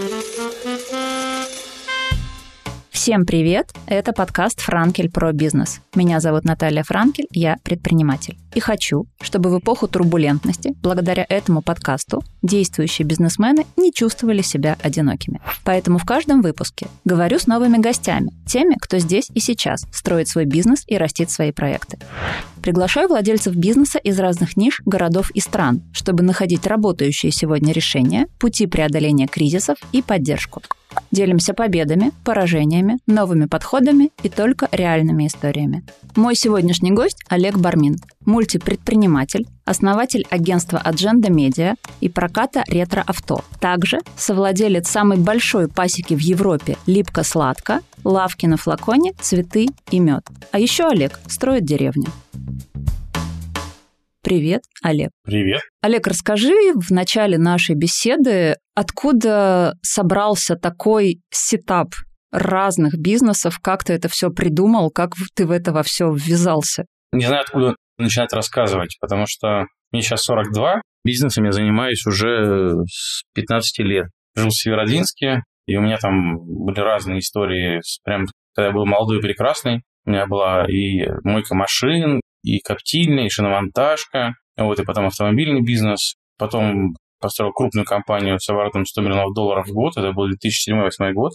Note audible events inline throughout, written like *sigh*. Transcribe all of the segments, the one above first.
Thank you. Всем привет! Это подкаст «Франкель про бизнес». Меня зовут Наталья Франкель, я предприниматель. И хочу, чтобы в эпоху турбулентности, благодаря этому подкасту, действующие бизнесмены не чувствовали себя одинокими. Поэтому в каждом выпуске говорю с новыми гостями, теми, кто здесь и сейчас строит свой бизнес и растит свои проекты. Приглашаю владельцев бизнеса из разных ниш, городов и стран, чтобы находить работающие сегодня решения, пути преодоления кризисов и поддержку. Делимся победами, поражениями, новыми подходами и только реальными историями. Мой сегодняшний гость Олег Бармин, мультипредприниматель, основатель агентства Agenda Media и проката ретро-авто. Также совладелец самой большой пасеки в Европе «Липко-сладко», лавки на флаконе, цветы и мед. А еще Олег строит деревню. Привет, Олег. Привет. Олег, расскажи в начале нашей беседы, откуда собрался такой сетап разных бизнесов, как ты это все придумал, как ты в это во все ввязался? Не знаю, откуда начинать рассказывать, потому что мне сейчас 42, бизнесом я занимаюсь уже с 15 лет. Жил в Северодвинске, и у меня там были разные истории, прям когда я был молодой и прекрасный. У меня была и мойка машин, и коптильня, и шиномонтажка, вот, и потом автомобильный бизнес. Потом построил крупную компанию с оборотом 100 миллионов долларов в год, это был 2007-2008 год.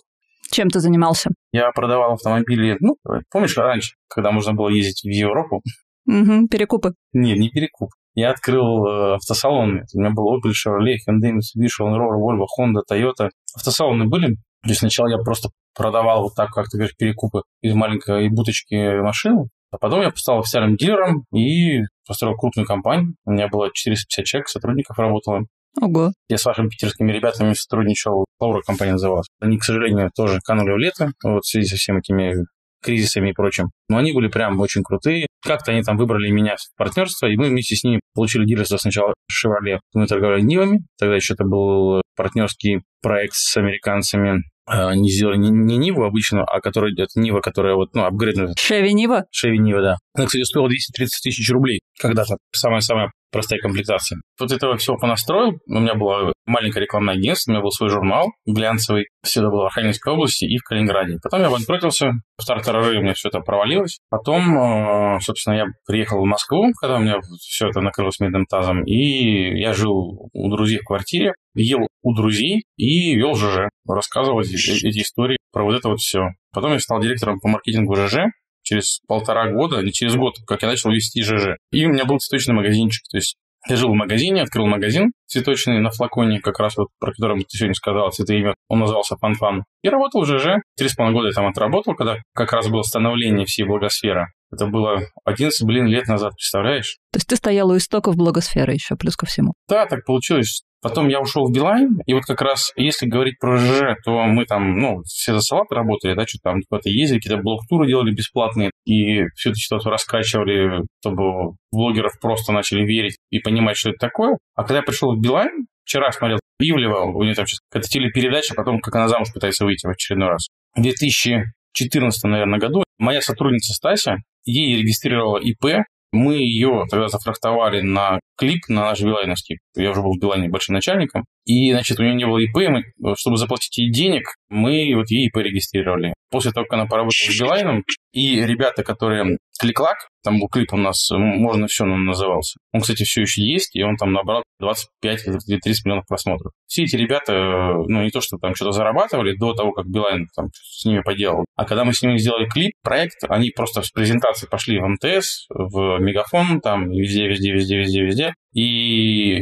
Чем ты занимался? Я продавал автомобили, ну, помнишь, раньше, когда можно было ездить в Европу? Угу, перекупы. Нет, не перекуп. Я открыл э, автосалоны. У меня был Opel, Chevrolet, Hyundai, Mitsubishi, Land Volvo, Honda, Toyota. Автосалоны были. То есть сначала я просто продавал вот так, как ты говоришь, перекупы из маленькой будочки машины. А потом я стал официальным дилером и построил крупную компанию. У меня было 450 человек, сотрудников работало. Ого. Я с вашими питерскими ребятами сотрудничал. Лаура компания называлась. Они, к сожалению, тоже канули в лето, вот в связи со всеми этими кризисами и прочим. Но они были прям очень крутые. Как-то они там выбрали меня в партнерство, и мы вместе с ними получили дилерство сначала Chevrolet. Мы торговали Нивами. Тогда еще это был партнерский проект с американцами. А, не сделали не, не Ниву обычную, а которая, это Нива, которая вот, ну, апгрейдная. Шеви Нива? Шеви Нива, да. Она, кстати, стоила 230 тысяч рублей когда-то. Самая-самая простая комплектация. Вот этого всего понастроил. У меня было маленькое рекламное агентство, у меня был свой журнал глянцевый. Все это было в Архангельской области и в Калининграде. Потом я банкротился, в стартер у меня все это провалилось. Потом, э, собственно, я приехал в Москву, когда у меня все это накрылось медным тазом, и я жил у друзей в квартире, ел у друзей и вел ЖЖ, рассказывал эти, эти истории про вот это вот все. Потом я стал директором по маркетингу ЖЖ, через полтора года, не через год, как я начал вести ЖЖ. И у меня был цветочный магазинчик. То есть я жил в магазине, открыл магазин цветочный на флаконе, как раз вот про который ты сегодня сказал, цветы имя. Он назывался Фан-Фан. И работал в ЖЖ. Три с половиной года я там отработал, когда как раз было становление всей благосферы. Это было 11, блин, лет назад, представляешь? То есть ты стоял у истоков благосферы еще, плюс ко всему. Да, так получилось. Потом я ушел в Билайн, и вот как раз, если говорить про ЖЖ, то мы там, ну, все за салат работали, да, что там куда-то ездили, какие-то блок-туры делали бесплатные, и всю эту ситуацию раскачивали, чтобы блогеров просто начали верить и понимать, что это такое. А когда я пришел в Билайн, вчера смотрел Ивлева, у нее там сейчас какая-то телепередача, потом как она замуж пытается выйти в очередной раз. В 2014, наверное, году моя сотрудница Стася, ей регистрировала ИП, мы ее тогда зафрахтовали на клип на наш Билайновский. Я уже был в Билайне большим начальником. И, значит, у нее не было ИП, мы, чтобы заплатить ей денег, мы вот ей ИП регистрировали. После того, как она поработала с Билайном, и ребята, которые Кликлак, там был клип у нас, можно все, он назывался. Он, кстати, все еще есть, и он там набрал 25 или 30 миллионов просмотров. Все эти ребята, ну, не то, что там что-то зарабатывали до того, как Билайн там с ними поделал, а когда мы с ними сделали клип, проект, они просто с презентации пошли в МТС, в Мегафон, там везде, везде, везде, везде, везде. И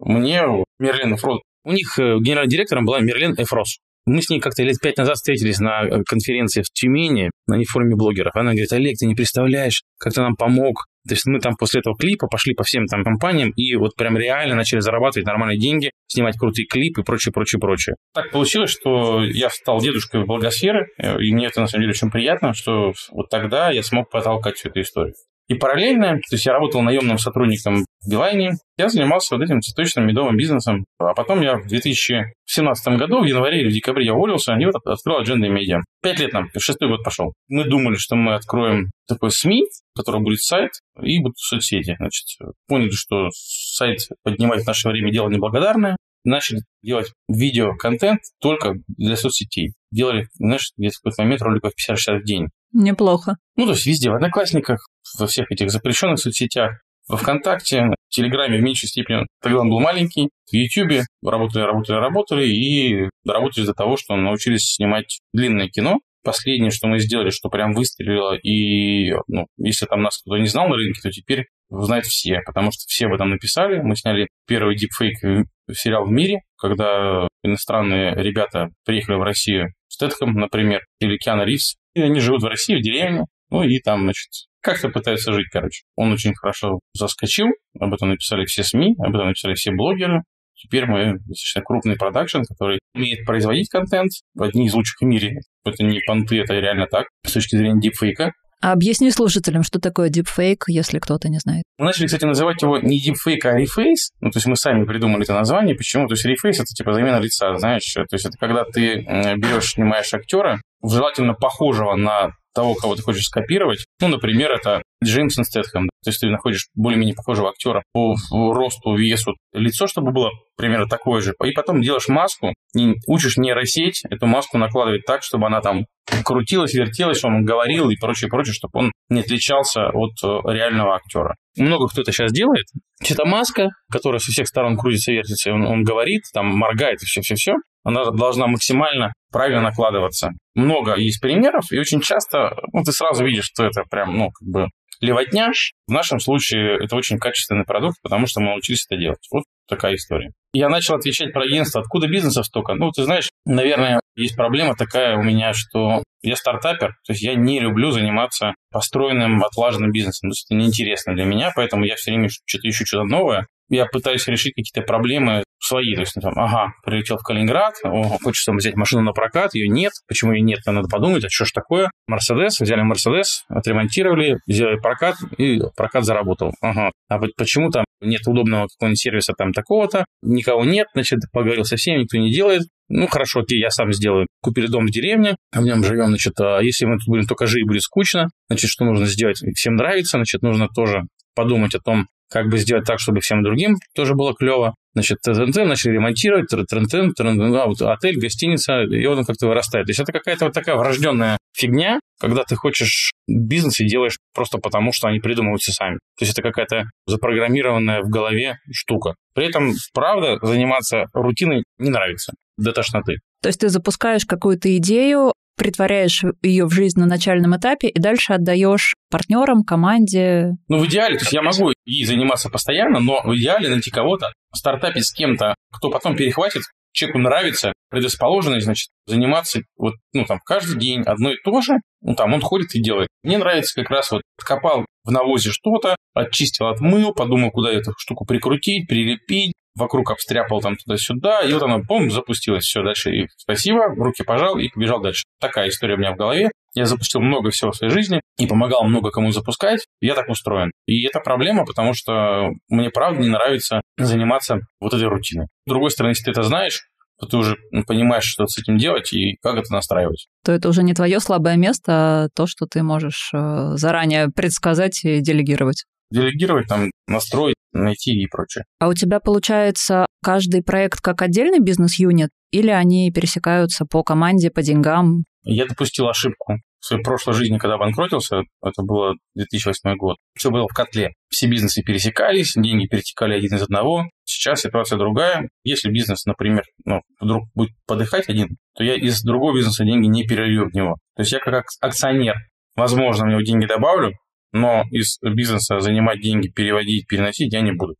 мне Мерлин Эфрос, у них э, генеральным директором была Мерлин Эфрос. Мы с ней как-то лет пять назад встретились на э, конференции в Тюмени, на форуме блогеров. Она говорит, Олег, ты не представляешь, как ты нам помог. То есть мы там после этого клипа пошли по всем там компаниям и вот прям реально начали зарабатывать нормальные деньги, снимать крутые клипы и прочее, прочее, прочее. Так получилось, что я стал дедушкой благосферы, э, и мне это на самом деле очень приятно, что вот тогда я смог потолкать всю эту историю. И параллельно, то есть я работал наемным сотрудником в Билайне, я занимался вот этим цветочным медовым бизнесом. А потом я в 2017 году, в январе или в декабре я уволился, и вот открыл Agenda Media. Пять лет нам, шестой год пошел. Мы думали, что мы откроем такой СМИ, который будет сайт, и будут соцсети. Значит, поняли, что сайт поднимать в наше время дело неблагодарное. начали делать видеоконтент только для соцсетей. Делали, знаешь, где-то в какой-то момент роликов 50-60 в день. Неплохо. Ну, то есть везде, в Одноклассниках, во всех этих запрещенных соцсетях, во ВКонтакте, в Телеграме в меньшей степени. Тогда он был маленький. В Ютубе работали, работали, работали и доработались до того, что научились снимать длинное кино. Последнее, что мы сделали, что прям выстрелило, и ну, если там нас кто-то не знал на рынке, то теперь знают все, потому что все об этом написали. Мы сняли первый дипфейк сериал в мире, когда иностранные ребята приехали в Россию, Стэтхэм, например, или Киана Ривз, и они живут в России, в деревне, ну и там, значит, как-то пытаются жить, короче. Он очень хорошо заскочил, об этом написали все СМИ, об этом написали все блогеры. Теперь мы достаточно крупный продакшн, который умеет производить контент, одни из лучших в мире. Это не понты, это реально так, с точки зрения дипфейка. А объясни слушателям, что такое дипфейк, если кто-то не знает. Мы начали, кстати, называть его не дипфейк, а рефейс. Ну, то есть мы сами придумали это название. Почему? То есть рефейс – это типа замена лица, знаешь. То есть это когда ты берешь, снимаешь актера, желательно похожего на того, кого ты хочешь скопировать. Ну, например, это Джеймсон Стэтхэм. То есть ты находишь более-менее похожего актера по росту, весу, лицо, чтобы было примерно такое же. И потом делаешь маску, и учишь нейросеть эту маску накладывать так, чтобы она там крутилась, вертелась, чтобы он говорил и прочее, прочее, чтобы он не отличался от э, реального актера. Много кто это сейчас делает. Это маска, которая со всех сторон крутится, вертится, он, он говорит, там моргает и все-все-все она должна максимально правильно накладываться. Много есть примеров, и очень часто ну, ты сразу видишь, что это прям, ну, как бы левотня. В нашем случае это очень качественный продукт, потому что мы научились это делать. Вот такая история. Я начал отвечать про агентство. Откуда бизнесов столько? Ну, ты знаешь, наверное, есть проблема такая у меня, что я стартапер, то есть я не люблю заниматься построенным, отлаженным бизнесом. То есть это неинтересно для меня, поэтому я все время что-то ищу что-то новое. Я пытаюсь решить какие-то проблемы свои. То есть, ну, там, ага, прилетел в Калининград, о, хочется взять машину на прокат, ее нет. Почему ее нет? Надо подумать, а что ж такое? Мерседес, взяли Мерседес, отремонтировали, сделали прокат, и прокат заработал. Ага. А почему там нет удобного какого-нибудь сервиса там такого-то, никого нет, значит, поговорил со всеми, никто не делает. Ну, хорошо, окей, я сам сделаю. Купили дом в деревне, в нем живем, значит, а если мы тут будем только жить, будет скучно, значит, что нужно сделать? Всем нравится, значит, нужно тоже подумать о том, как бы сделать так, чтобы всем другим тоже было клево. Значит, ТНТ начали ремонтировать, ТНТ, а вот отель, гостиница, и он как-то вырастает. То есть это какая-то вот такая врожденная фигня, когда ты хочешь бизнес и делаешь просто потому, что они придумывают все сами. То есть это какая-то запрограммированная в голове штука. При этом, правда, заниматься рутиной не нравится до тошноты. То есть ты запускаешь какую-то идею, притворяешь ее в жизнь на начальном этапе и дальше отдаешь партнерам, команде. Ну, в идеале, то есть я могу ей заниматься постоянно, но в идеале найти кого-то, стартапить с кем-то, кто потом перехватит, человеку нравится, предрасположенный, значит, заниматься вот, ну, там, каждый день одно и то же, ну, там, он ходит и делает. Мне нравится как раз вот откопал в навозе что-то, очистил, отмыл, подумал, куда эту штуку прикрутить, прилепить, вокруг обстряпал там туда-сюда, и вот она, бум, запустилась. Все, дальше и спасибо, руки пожал и побежал дальше. Такая история у меня в голове. Я запустил много всего в своей жизни и помогал много кому запускать. Я так устроен. И это проблема, потому что мне правда не нравится заниматься вот этой рутиной. С другой стороны, если ты это знаешь, то ты уже понимаешь, что с этим делать и как это настраивать. То это уже не твое слабое место, а то, что ты можешь э, заранее предсказать и делегировать. Делегировать, там, настроить, найти и прочее. А у тебя, получается, каждый проект как отдельный бизнес-юнит или они пересекаются по команде, по деньгам? Я допустил ошибку в своей прошлой жизни, когда банкротился, это было 2008 год, все было в котле. Все бизнесы пересекались, деньги перетекали один из одного. Сейчас ситуация другая. Если бизнес, например, ну, вдруг будет подыхать один, то я из другого бизнеса деньги не перелью в него. То есть я как акционер, возможно, в него деньги добавлю, но из бизнеса занимать деньги, переводить, переносить я не буду.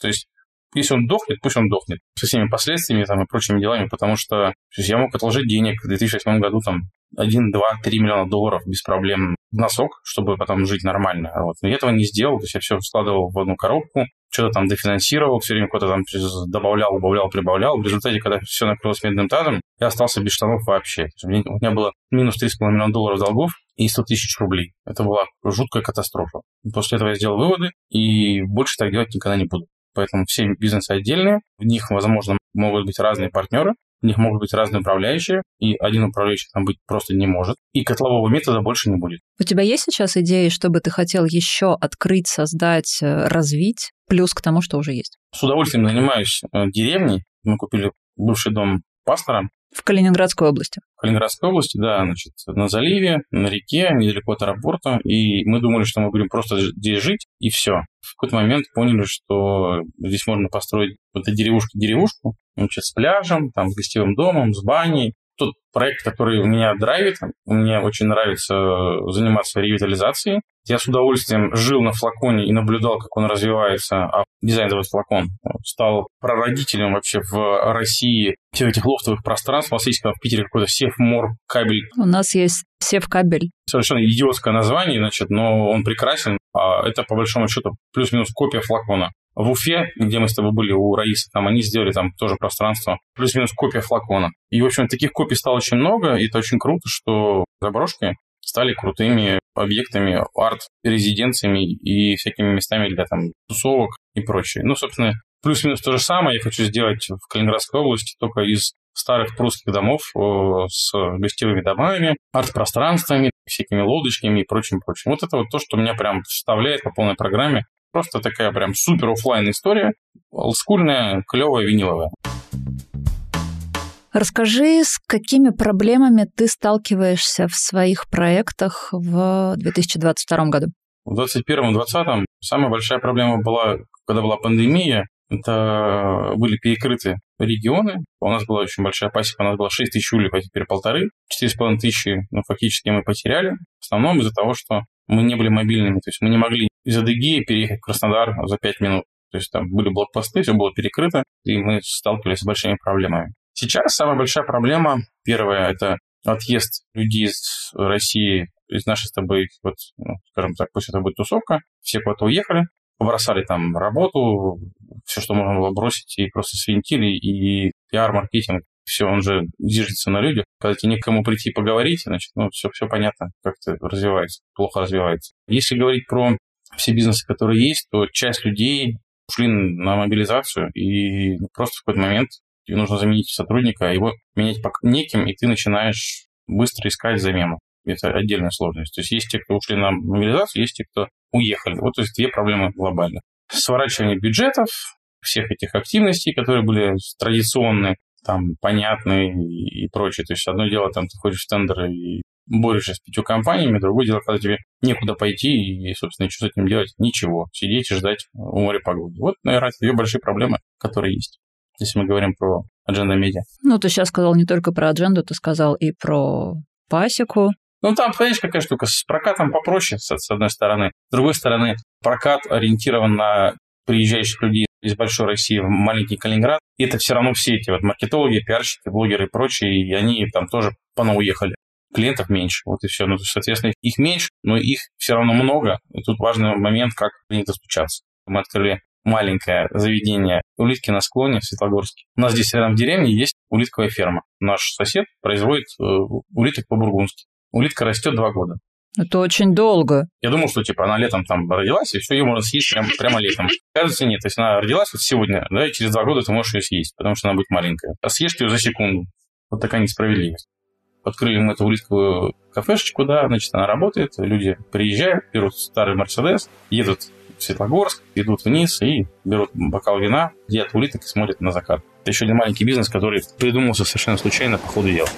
То есть если он дохнет, пусть он дохнет. Со всеми последствиями там, и прочими делами, потому что есть, я мог отложить денег в 2008 году там 1, 2, 3 миллиона долларов без проблем в носок, чтобы потом жить нормально. Вот. Но я этого не сделал, то есть я все складывал в одну коробку, что-то там дофинансировал, все время куда-то там добавлял, убавлял, прибавлял. В результате, когда все накрылось медным тазом, я остался без штанов вообще. У меня было минус 3,5 миллиона долларов долгов и 100 тысяч рублей. Это была жуткая катастрофа. После этого я сделал выводы, и больше так делать никогда не буду. Поэтому все бизнесы отдельные, в них, возможно, могут быть разные партнеры, них могут быть разные управляющие, и один управляющий там быть просто не может, и котлового метода больше не будет. У тебя есть сейчас идеи, что бы ты хотел еще открыть, создать, э, развить, плюс к тому, что уже есть? С удовольствием занимаюсь э, деревней, Мы купили бывший дом пастора. В Калининградской области. В Калининградской области, да, значит, на заливе, на реке, недалеко от аэропорта. И мы думали, что мы будем просто здесь жить, и все. В какой-то момент поняли, что здесь можно построить вот этой деревушки-деревушку, значит, с пляжем, там, с гостевым домом, с баней, тот проект, который меня драйвит. Мне очень нравится заниматься ревитализацией. Я с удовольствием жил на флаконе и наблюдал, как он развивается, а дизайн этого флакон стал прародителем вообще в России всех этих лофтовых пространств. У вас есть в Питере какой-то Севмор кабель. У нас есть Севкабель. Совершенно идиотское название, значит, но он прекрасен. А это, по большому счету, плюс-минус копия флакона. В Уфе, где мы с тобой были, у Раисы, там они сделали там тоже пространство, плюс-минус копия флакона. И, в общем, таких копий стало очень много, и это очень круто, что заброшки стали крутыми объектами, арт-резиденциями и всякими местами для там тусовок и прочее. Ну, собственно, плюс-минус то же самое я хочу сделать в Калининградской области, только из старых прусских домов с гостевыми домами, арт-пространствами, всякими лодочками и прочим-прочим. Вот это вот то, что меня прям вставляет по полной программе Просто такая прям супер офлайн история, олдскульная, клевая, виниловая. Расскажи, с какими проблемами ты сталкиваешься в своих проектах в 2022 году? В 2021-2020 самая большая проблема была, когда была пандемия, это были перекрыты регионы. У нас была очень большая пасека, у нас было 6 тысяч улей, а теперь полторы. 4,5 тысячи ну, фактически мы потеряли. В основном из-за того, что мы не были мобильными. То есть мы не могли из Адыгеи переехать в Краснодар за 5 минут. То есть там были блокпосты, все было перекрыто, и мы сталкивались с большими проблемами. Сейчас самая большая проблема, первая, это отъезд людей из России, из нашей с тобой, вот, ну, скажем так, пусть это будет тусовка, все куда-то уехали, побросали там работу, все, что можно было бросить, и просто свинтили, и пиар-маркетинг, все, он же движется на людях. Когда тебе некому прийти поговорить, значит, ну, все, все понятно, как это развивается, плохо развивается. Если говорить про все бизнесы, которые есть, то часть людей ушли на мобилизацию, и просто в какой-то момент тебе нужно заменить сотрудника, а его менять по неким, и ты начинаешь быстро искать замену. Это отдельная сложность. То есть есть те, кто ушли на мобилизацию, есть те, кто уехали. Вот то есть две проблемы глобальные. Сворачивание бюджетов, всех этих активностей, которые были традиционные, там, понятные и прочее. То есть одно дело, там, ты ходишь в тендеры и борешься с пятью компаниями, другое дело, когда тебе некуда пойти и, собственно, что с этим делать? Ничего. Сидеть и ждать у моря погоды. Вот, наверное, две большие проблемы, которые есть, если мы говорим про Agenda Media. Ну, ты сейчас сказал не только про адженду, ты сказал и про пасеку. Ну, там, понимаешь, какая штука, с прокатом попроще, с, с одной стороны. С другой стороны, прокат ориентирован на приезжающих людей из большой России в маленький Калининград. И это все равно все эти вот маркетологи, пиарщики, блогеры и прочие, и они там тоже уехали клиентов меньше. Вот и все. Ну, соответственно, их меньше, но их все равно много. И тут важный момент, как к ним достучаться. Мы открыли маленькое заведение улитки на склоне в Светлогорске. У нас здесь рядом в деревне есть улитковая ферма. Наш сосед производит э, улиток по-бургундски. Улитка растет два года. Это очень долго. Я думал, что типа она летом там родилась, и все, ее можно съесть прямо, прямо летом. Кажется, нет. То есть она родилась вот сегодня, да, и через два года ты можешь ее съесть, потому что она будет маленькая. А съешь ты ее за секунду. Вот такая несправедливость. Открыли мы эту улитковую кафешечку, да, значит, она работает, люди приезжают, берут старый Мерседес, едут в Светлогорск, идут вниз и берут бокал вина, едят улиток и смотрят на закат. Это еще один маленький бизнес, который придумался совершенно случайно по ходу дела.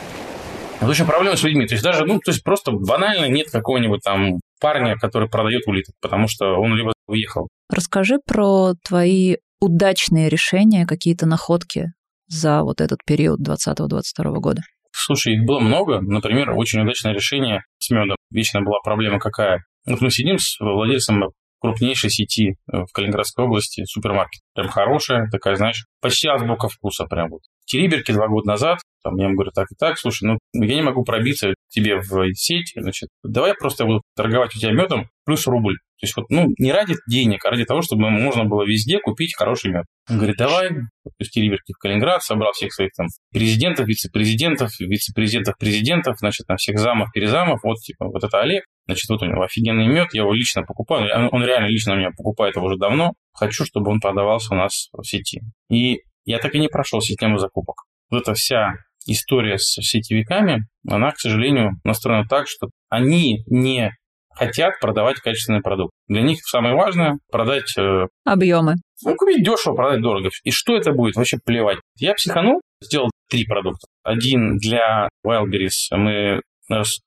Вот очень проблема с людьми. То есть даже, ну, то есть просто банально нет какого-нибудь там парня, который продает улиток, потому что он либо уехал. Расскажи про твои удачные решения, какие-то находки за вот этот период 2020-2022 года. Слушай, их было много. Например, очень удачное решение с медом. Вечно была проблема какая. Вот мы сидим с владельцем крупнейшей сети э, в Калининградской области, супермаркет. Прям хорошая, такая, знаешь, почти азбука вкуса прям вот. Териберки два года назад, там, я ему говорю, так и так, слушай, ну, я не могу пробиться тебе в сеть, значит, давай просто я буду торговать у тебя медом плюс рубль. То есть вот, ну, не ради денег, а ради того, чтобы можно было везде купить хороший мед. Он говорит, давай, пусти риверки в Калининград, собрал всех своих там президентов, вице-президентов, вице-президентов, президентов, значит, на всех замов, перезамов, вот, типа, вот это Олег, значит, вот у него офигенный мед, я его лично покупаю, он реально лично у меня покупает его уже давно, хочу, чтобы он продавался у нас в сети. И я так и не прошел систему закупок. Вот эта вся история с сетевиками, она, к сожалению, настроена так, что они не хотят продавать качественный продукт. Для них самое важное – продать… Э, Объемы. Ну, купить дешево, продать дорого. И что это будет? Вообще плевать. Я психанул, сделал три продукта. Один для Wildberries. Мы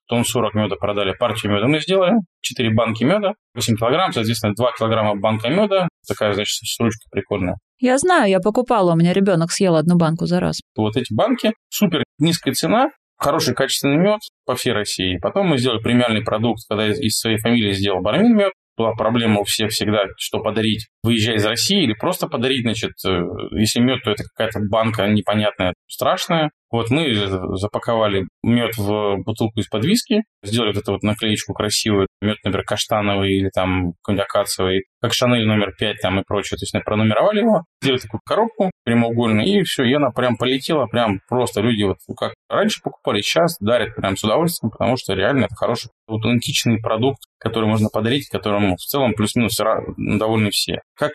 тонн 40 меда продали, партию меда мы сделали, 4 банки меда, 8 килограмм, соответственно, 2 килограмма банка меда, такая, значит, с ручкой прикольная. Я знаю, я покупала, у меня ребенок съел одну банку за раз. Вот эти банки, супер низкая цена, хороший качественный мед по всей России. Потом мы сделали премиальный продукт, когда из своей фамилии сделал бармин мед. Была проблема у всех всегда, что подарить, выезжая из России, или просто подарить, значит, э, если мед, то это какая-то банка непонятная, страшная. Вот мы запаковали мед в бутылку из-под виски, сделали вот эту вот наклеечку красивую, мед, например, каштановый или там какой-нибудь акациевый, как Шанель номер 5 там и прочее. То есть пронумеровали его, сделали такую коробку прямоугольную, и все, и она прям полетела, прям просто люди вот как раньше покупали, сейчас дарят прям с удовольствием, потому что реально это хороший, аутентичный продукт, который можно подарить, которому в целом плюс-минус довольны все. Как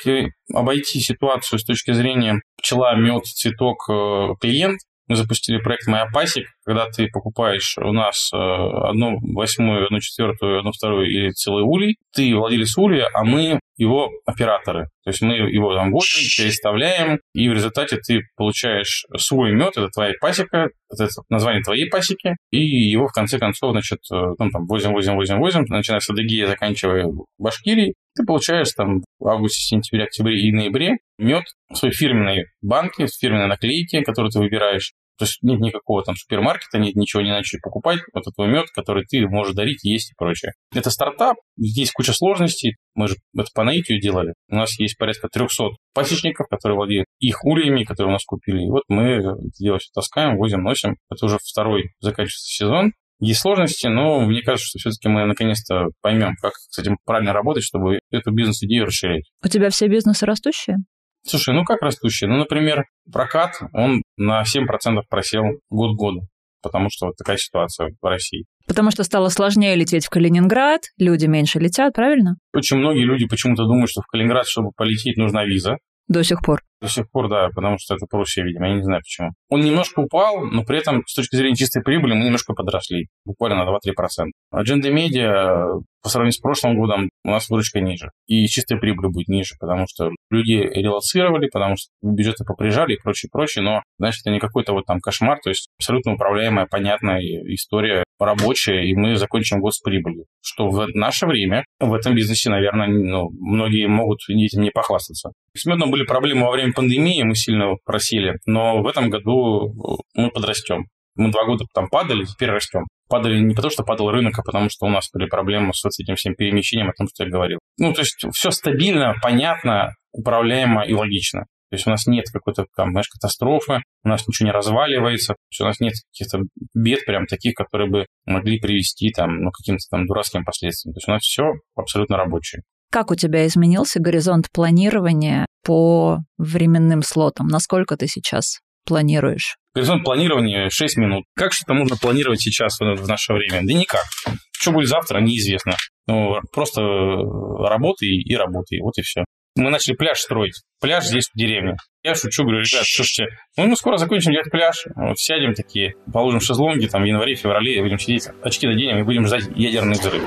обойти ситуацию с точки зрения пчела, мед, цветок, э, клиент? Мы запустили проект «Моя пасек», когда ты покупаешь у нас э, одну восьмую, одну четвертую, одну вторую или целый улей, ты владелец улья, а мы его операторы. То есть мы его там возим, переставляем, и в результате ты получаешь свой мед, это твоя пасека, это название твоей пасеки, и его в конце концов, значит, э, ну, там, возим, возим, возим, возим, начиная с Адыгеи, заканчивая Башкирией, ты получаешь там в августе, сентябре, октябре и ноябре мед в своей фирменной банке, с фирменной наклейки, которую ты выбираешь. То есть нет никакого там супермаркета, нет ничего не начали покупать. Вот этот мед, который ты можешь дарить, есть и прочее. Это стартап, есть куча сложностей. Мы же это по наитию делали. У нас есть порядка 300 пасечников, которые владеют их ульями, которые у нас купили. И вот мы это дело все таскаем, возим, носим. Это уже второй заканчивается сезон. Есть сложности, но мне кажется, что все-таки мы наконец-то поймем, как с этим правильно работать, чтобы эту бизнес-идею расширять. У тебя все бизнесы растущие? Слушай, ну как растущие? Ну, например, прокат, он на 7% просел год к году, потому что вот такая ситуация в России. Потому что стало сложнее лететь в Калининград, люди меньше летят, правильно? Очень многие люди почему-то думают, что в Калининград, чтобы полететь, нужна виза. До сих пор. До сих пор, да, потому что это Пруссия, видимо, я не знаю почему. Он немножко упал, но при этом с точки зрения чистой прибыли мы немножко подросли, буквально на 2-3%. Agenda Media по сравнению с прошлым годом у нас выручка ниже. И чистая прибыль будет ниже, потому что люди релацировали, потому что бюджеты поприжали и прочее, прочее, но, значит, это не какой-то вот там кошмар, то есть абсолютно управляемая, понятная история рабочая, и мы закончим год с прибылью. Что в наше время в этом бизнесе, наверное, ну, многие могут этим не похвастаться. С медом были проблемы во время пандемии, мы сильно просили, но в этом году мы подрастем. Мы два года там падали, теперь растем. Падали не потому, что падал рынок, а потому что у нас были проблемы с вот этим всем перемещением, о том, что я говорил. Ну, то есть все стабильно, понятно, управляемо и логично. То есть у нас нет какой-то, там, знаешь, катастрофы, у нас ничего не разваливается, у нас нет каких-то бед прям таких, которые бы могли привести там, ну, к каким-то там дурацким последствиям. То есть у нас все абсолютно рабочее. Как у тебя изменился горизонт планирования по временным слотам? Насколько ты сейчас планируешь? Горизонт планирования 6 минут. Как что-то можно планировать сейчас в наше время? Да никак. Что будет завтра, неизвестно. Ну, просто работай и работай. Вот и все. Мы начали пляж строить. Пляж здесь в деревне. Я шучу, говорю, ребят, слушайте, ну мы скоро закончим делать пляж, вот сядем такие, положим шезлонги там в январе, феврале, будем сидеть, очки наденем и будем ждать ядерный взрыв.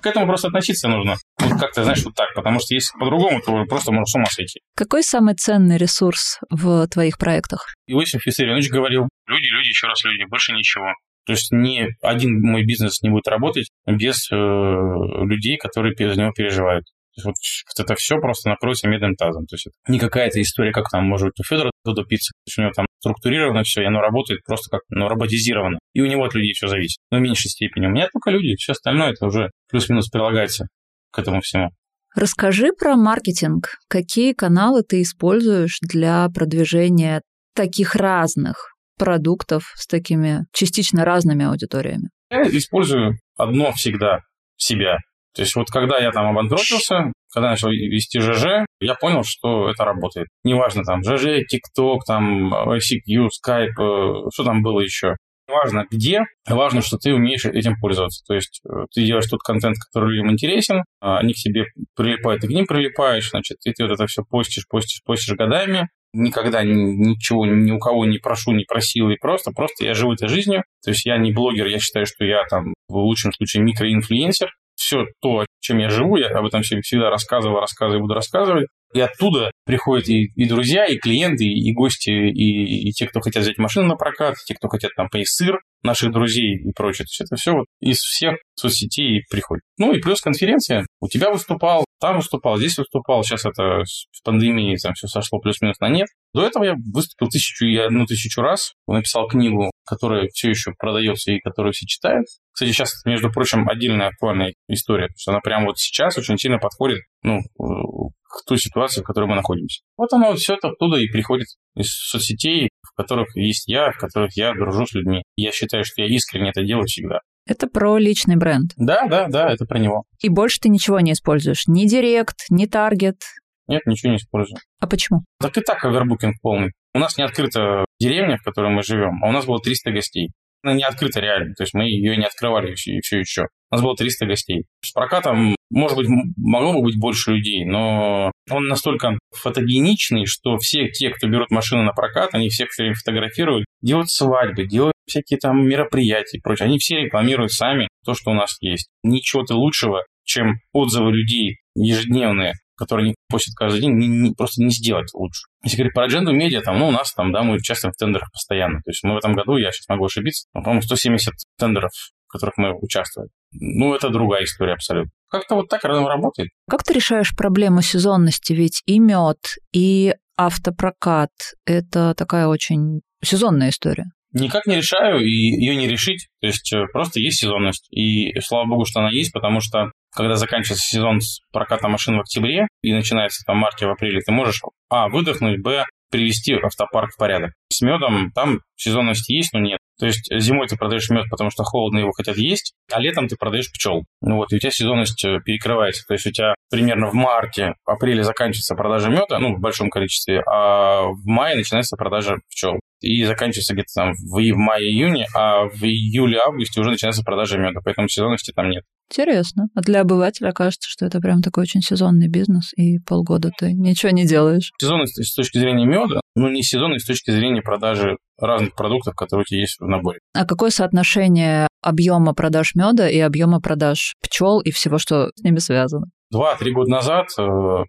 К этому просто относиться нужно. Вот как-то, знаешь, вот так. Потому что если по-другому, то просто можно с ума сойти. Какой самый ценный ресурс в твоих проектах? Иосиф Виссарионович говорил, люди, люди, еще раз люди, больше ничего. То есть ни один мой бизнес не будет работать без э, людей, которые за него переживают. Вот, вот это все просто накроется медным тазом. То есть это не какая-то история, как там, может быть, у Федора Додо пицца. То есть у него там структурировано все, и оно работает просто как ну, роботизировано. И у него от людей все зависит. Но в меньшей степени. У меня только люди. Все остальное это уже плюс-минус прилагается к этому всему. Расскажи про маркетинг. Какие каналы ты используешь для продвижения таких разных продуктов с такими частично разными аудиториями? Я использую одно всегда – себя. То есть вот когда я там обанкротился, когда начал вести ЖЖ, я понял, что это работает. Неважно там ЖЖ, ТикТок, там ICQ, Skype, э, что там было еще. Важно где, важно, что ты умеешь этим пользоваться. То есть э, ты делаешь тот контент, который людям интересен, а они к тебе прилипают, ты к ним прилипаешь, значит, и ты вот это все постишь, постишь, постишь годами, никогда ничего ни у кого не прошу, не просил, и просто, просто я живу этой жизнью. То есть я не блогер, я считаю, что я там в лучшем случае микроинфлюенсер. Все то, чем я живу, я об этом всегда рассказываю, рассказываю буду рассказывать. И оттуда приходят и, и друзья, и клиенты, и, и гости, и, и те, кто хотят взять машину на прокат, те, кто хотят там поесть сыр, наших друзей и прочее. То есть это все вот из всех соцсетей приходит. Ну и плюс конференция. У тебя выступал, там выступал, здесь выступал. Сейчас это с пандемией там все сошло плюс-минус на нет. До этого я выступил тысячу и одну тысячу раз. Написал книгу, которая все еще продается и которую все читают. Кстати, сейчас, между прочим, отдельная актуальная история. То есть она прямо вот сейчас очень сильно подходит ну, к той ситуации, в которой мы находимся. Вот оно все это оттуда и приходит из соцсетей, в которых есть я, в которых я дружу с людьми. Я считаю, что я искренне это делаю всегда. Это про личный бренд. Да, да, да, это про него. И больше ты ничего не используешь? Ни директ, ни таргет? Нет, ничего не использую. А почему? Так и так овербукинг полный. У нас не открыта деревня, в которой мы живем, а у нас было 300 гостей. Она не открыта реально, то есть мы ее не открывали еще, и все еще. У нас было 300 гостей. С прокатом, может быть, могло бы быть больше людей, но он настолько фотогеничный, что все те, кто берут машину на прокат, они всех все время фотографируют, делают свадьбы, делают всякие там мероприятия и прочее. Они все рекламируют сами то, что у нас есть. Ничего-то лучшего, чем отзывы людей ежедневные которые они постят каждый день, не, не, просто не сделать лучше. Если говорить про адженду медиа, там, ну, у нас там, да, мы участвуем в тендерах постоянно. То есть мы в этом году, я сейчас могу ошибиться, но, по-моему, 170 тендеров, в которых мы участвуем. Ну, это другая история абсолютно. Как-то вот так работает. Как ты решаешь проблему сезонности? Ведь и мед, и автопрокат – это такая очень сезонная история. Никак не решаю, и ее не решить. То есть э, просто есть сезонность. И слава богу, что она есть, потому что когда заканчивается сезон проката машин в октябре и начинается там в марте, в апреле, ты можешь, а, выдохнуть, б, привести автопарк в порядок. С медом там сезонность есть, но нет. То есть зимой ты продаешь мед, потому что холодно его хотят есть, а летом ты продаешь пчел. Ну вот, и у тебя сезонность э, перекрывается. То есть у тебя примерно в марте, апреле заканчивается продажа меда, ну, в большом количестве, а в мае начинается продажа пчел и заканчивается где-то там в, в мае-июне, а в июле-августе уже начинается продажа меда, поэтому сезонности там нет. Интересно. А для обывателя кажется, что это прям такой очень сезонный бизнес, и полгода ты ничего не делаешь. Сезонность с точки зрения меда, ну не сезонность с точки зрения продажи разных продуктов, которые у тебя есть в наборе. А какое соотношение объема продаж меда и объема продаж пчел и всего, что с ними связано? Два-три года назад э,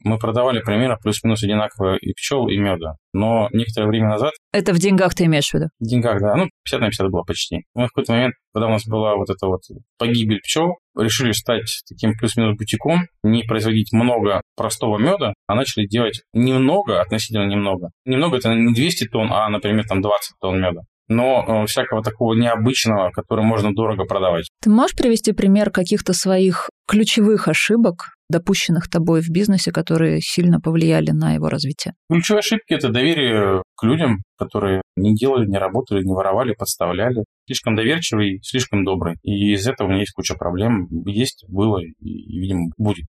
мы продавали примерно плюс-минус одинаково и пчел, и меда. Но некоторое время назад... Это в деньгах ты имеешь в виду? В деньгах, да. Ну, 50 на 50 было почти. Мы в какой-то момент, когда у нас была вот эта вот погибель пчел, решили стать таким плюс-минус бутиком, не производить много простого меда, а начали делать немного, относительно немного. Немного это не 200 тонн, а, например, там 20 тонн меда но э, всякого такого необычного, который можно дорого продавать. Ты можешь привести пример каких-то своих ключевых ошибок, допущенных тобой в бизнесе, которые сильно повлияли на его развитие? Ключевые ошибки – это доверие к людям, которые не делали, не работали, не воровали, подставляли. Слишком доверчивый, слишком добрый. И из этого у меня есть куча проблем. Есть, было и, видимо, будет.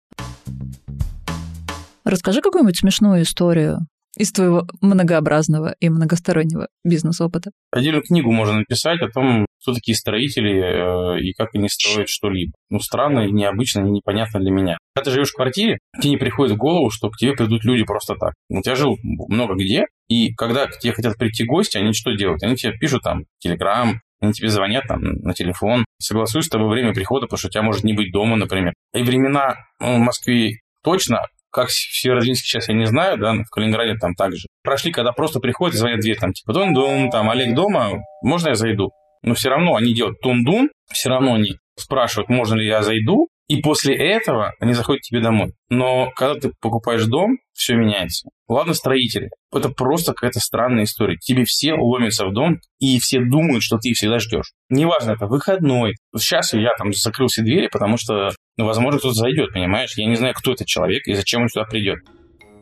Расскажи какую-нибудь смешную историю из твоего многообразного и многостороннего бизнес-опыта? Отдельную книгу можно написать о том, кто такие строители э, и как они строят что-либо. Ну, странно, необычно и непонятно для меня. Когда ты живешь в квартире, тебе не приходит в голову, что к тебе придут люди просто так. Вот я жил много где, и когда к тебе хотят прийти гости, они что делают? Они тебе пишут там телеграм, они тебе звонят там на телефон, согласуюсь с тобой время прихода, потому что у тебя может не быть дома, например. И времена ну, в Москве точно как в Северодвинске сейчас я не знаю, да, в Калининграде там также. Прошли, когда просто приходят звонят дверь, там, типа, дун-дун, там, Олег дома, можно я зайду? Но все равно они делают тун-дун, все равно они спрашивают, можно ли я зайду, и после этого они заходят к тебе домой. Но когда ты покупаешь дом, все меняется. Ладно, строители. Это просто какая-то странная история. Тебе все ломятся в дом, и все думают, что ты их всегда ждешь. Неважно, это выходной. Сейчас я там закрыл все двери, потому что, ну, возможно, кто-то зайдет, понимаешь? Я не знаю, кто этот человек и зачем он сюда придет.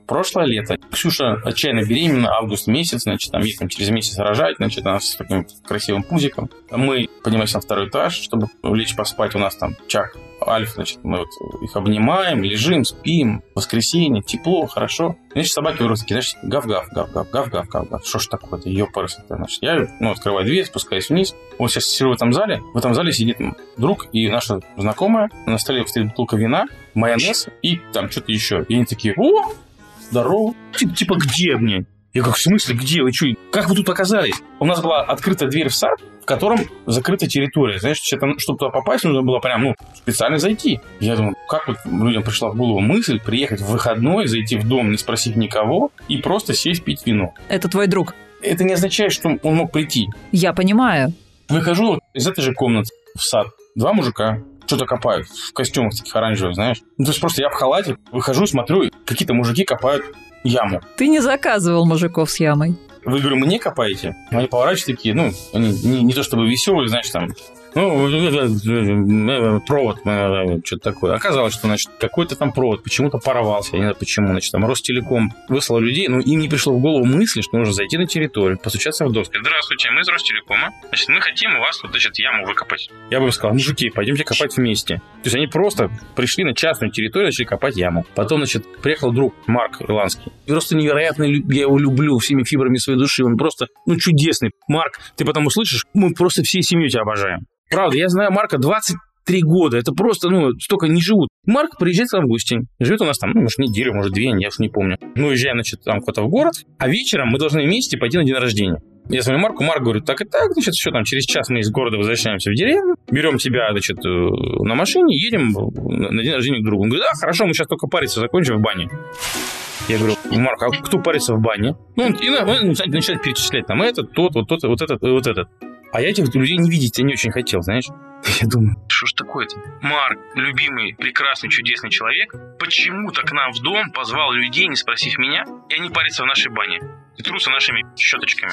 Прошлое лето. Ксюша отчаянно беременна, август месяц, значит, там ей там через месяц рожать, значит, она с таким красивым пузиком. Мы поднимаемся на второй этаж, чтобы лечь поспать. У нас там чак Альф, значит, мы вот их обнимаем, лежим, спим, воскресенье, тепло, хорошо. Значит, собаки вдруг такие, знаешь, гав-гав, гав-гав, гав-гав, гав-гав. Что ж такое-то, ее парусэто, значит. Я, ну, открываю дверь, спускаюсь вниз. Вот сейчас сижу в этом зале, в этом зале сидит друг и наша знакомая. На столе стоит бутылка вина, майонез и там что-то еще. И они такие, о, здорово. Типа, типа где мне? Я как, в смысле, где? Вы что? Как вы тут оказались? У нас была открыта дверь в сад, в котором закрыта территория. Знаешь, чтобы туда попасть, нужно было прям, ну, специально зайти. Я думаю, как вот людям пришла в голову мысль приехать в выходной, зайти в дом, не спросить никого и просто сесть пить вино. Это твой друг? Это не означает, что он мог прийти. Я понимаю. Выхожу из этой же комнаты в сад. Два мужика, что-то копают в костюмах таких оранжевых, знаешь. Ну, то есть просто я в халате выхожу, смотрю, какие-то мужики копают яму. Ты не заказывал мужиков с ямой. Вы, говорю, мне копаете? Они поворачивают такие, ну, они не, не то чтобы веселые, знаешь, там, ну, провод, что-то такое. Оказалось, что, значит, какой-то там провод почему-то порвался. Я не знаю, почему. Значит, там Ростелеком выслал людей, но им не пришло в голову мысли, что нужно зайти на территорию, постучаться в доску. Здравствуйте, мы из Ростелекома. Значит, мы хотим у вас, вот, значит, яму выкопать. Я бы сказал, мужики, пойдемте копать вместе. То есть они просто пришли на частную территорию, начали копать яму. Потом, значит, приехал друг Марк Ирландский. Просто невероятно, я его люблю всеми фибрами своей души. Он просто, ну, чудесный. Марк, ты потом услышишь, мы просто всей семьей тебя обожаем. Правда, я знаю Марка 23 года. Это просто, ну, столько не живут. Марк приезжает в гости. Живет у нас там, ну, может, неделю, может, две, я уж не помню. Мы уезжаем, значит, там куда-то в город, а вечером мы должны вместе пойти на день рождения. Я звоню Марку, Марк говорит, так и так, значит, все там, через час мы из города возвращаемся в деревню, берем тебя, значит, э, на машине, едем на день рождения к другу. Он говорит, да, хорошо, мы сейчас только париться закончим в бане. Я говорю, Марк, а кто парится в бане? Ну, он, и, он начинает перечислять там этот, тот, вот тот, вот этот, вот этот. А я этих людей не видеть я не очень хотел, знаешь. *laughs* Я думаю, что ж такое-то? Марк, любимый, прекрасный, чудесный человек, почему-то к нам в дом позвал людей, не спросив меня, и они парятся в нашей бане и трутся нашими щеточками.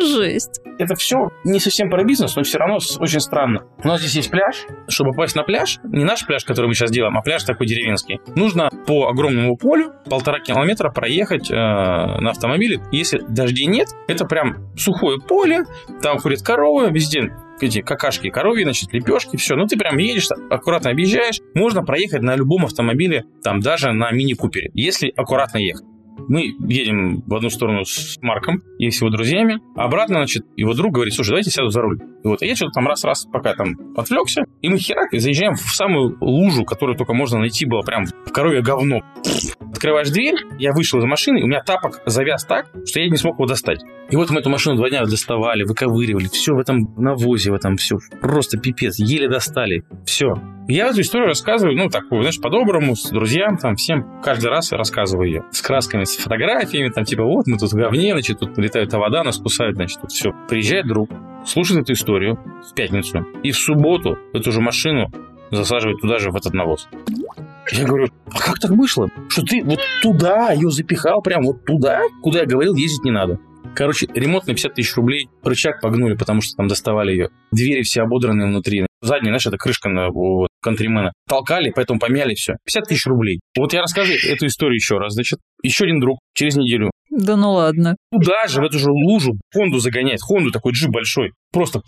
Жесть. Это все не совсем про бизнес, но все равно очень странно. У нас здесь есть пляж. Чтобы попасть на пляж, не наш пляж, который мы сейчас делаем, а пляж такой деревенский, нужно по огромному полю полтора километра проехать э, на автомобиле. Если дождей нет, это прям сухое поле, там ходят коровы, везде эти какашки коровьи, значит, лепешки, все. Ну, ты прям едешь, аккуратно объезжаешь. Можно проехать на любом автомобиле, там даже на мини-купере, если аккуратно ехать. Мы едем в одну сторону с Марком и с его друзьями, а обратно, значит, его друг говорит, слушай, давайте сяду за руль. И вот, а я что-то там раз-раз, пока там отвлекся, и мы херак, и заезжаем в самую лужу, которую только можно найти было, прям в коровье говно. Открываешь дверь, я вышел из машины, у меня тапок завяз так, что я не смог его достать. И вот мы эту машину два дня доставали, выковыривали, все в этом навозе, в этом все, просто пипец, еле достали, все. Я эту историю рассказываю, ну, такую, знаешь, по-доброму, с друзьям, там, всем, каждый раз рассказываю ее. С красками, с фотографиями, там, типа, вот, мы тут в говне, значит, тут летает та вода, нас кусает, значит, тут все. Приезжает друг, слушает эту историю в пятницу, и в субботу эту же машину засаживает туда же, в этот навоз. Я говорю, а как так вышло? Что ты вот туда ее запихал, прям вот туда, куда я говорил, ездить не надо. Короче, ремонт на 50 тысяч рублей, рычаг погнули, потому что там доставали ее. Двери все ободранные внутри. Задняя, знаешь, это крышка на, у контримена. Толкали, поэтому помяли все. 50 тысяч рублей. Вот я расскажу эту историю еще раз. Значит, еще один друг через неделю. Да ну ладно. Туда же, в эту же лужу, Хонду загоняет. Хонду такой джип большой. Просто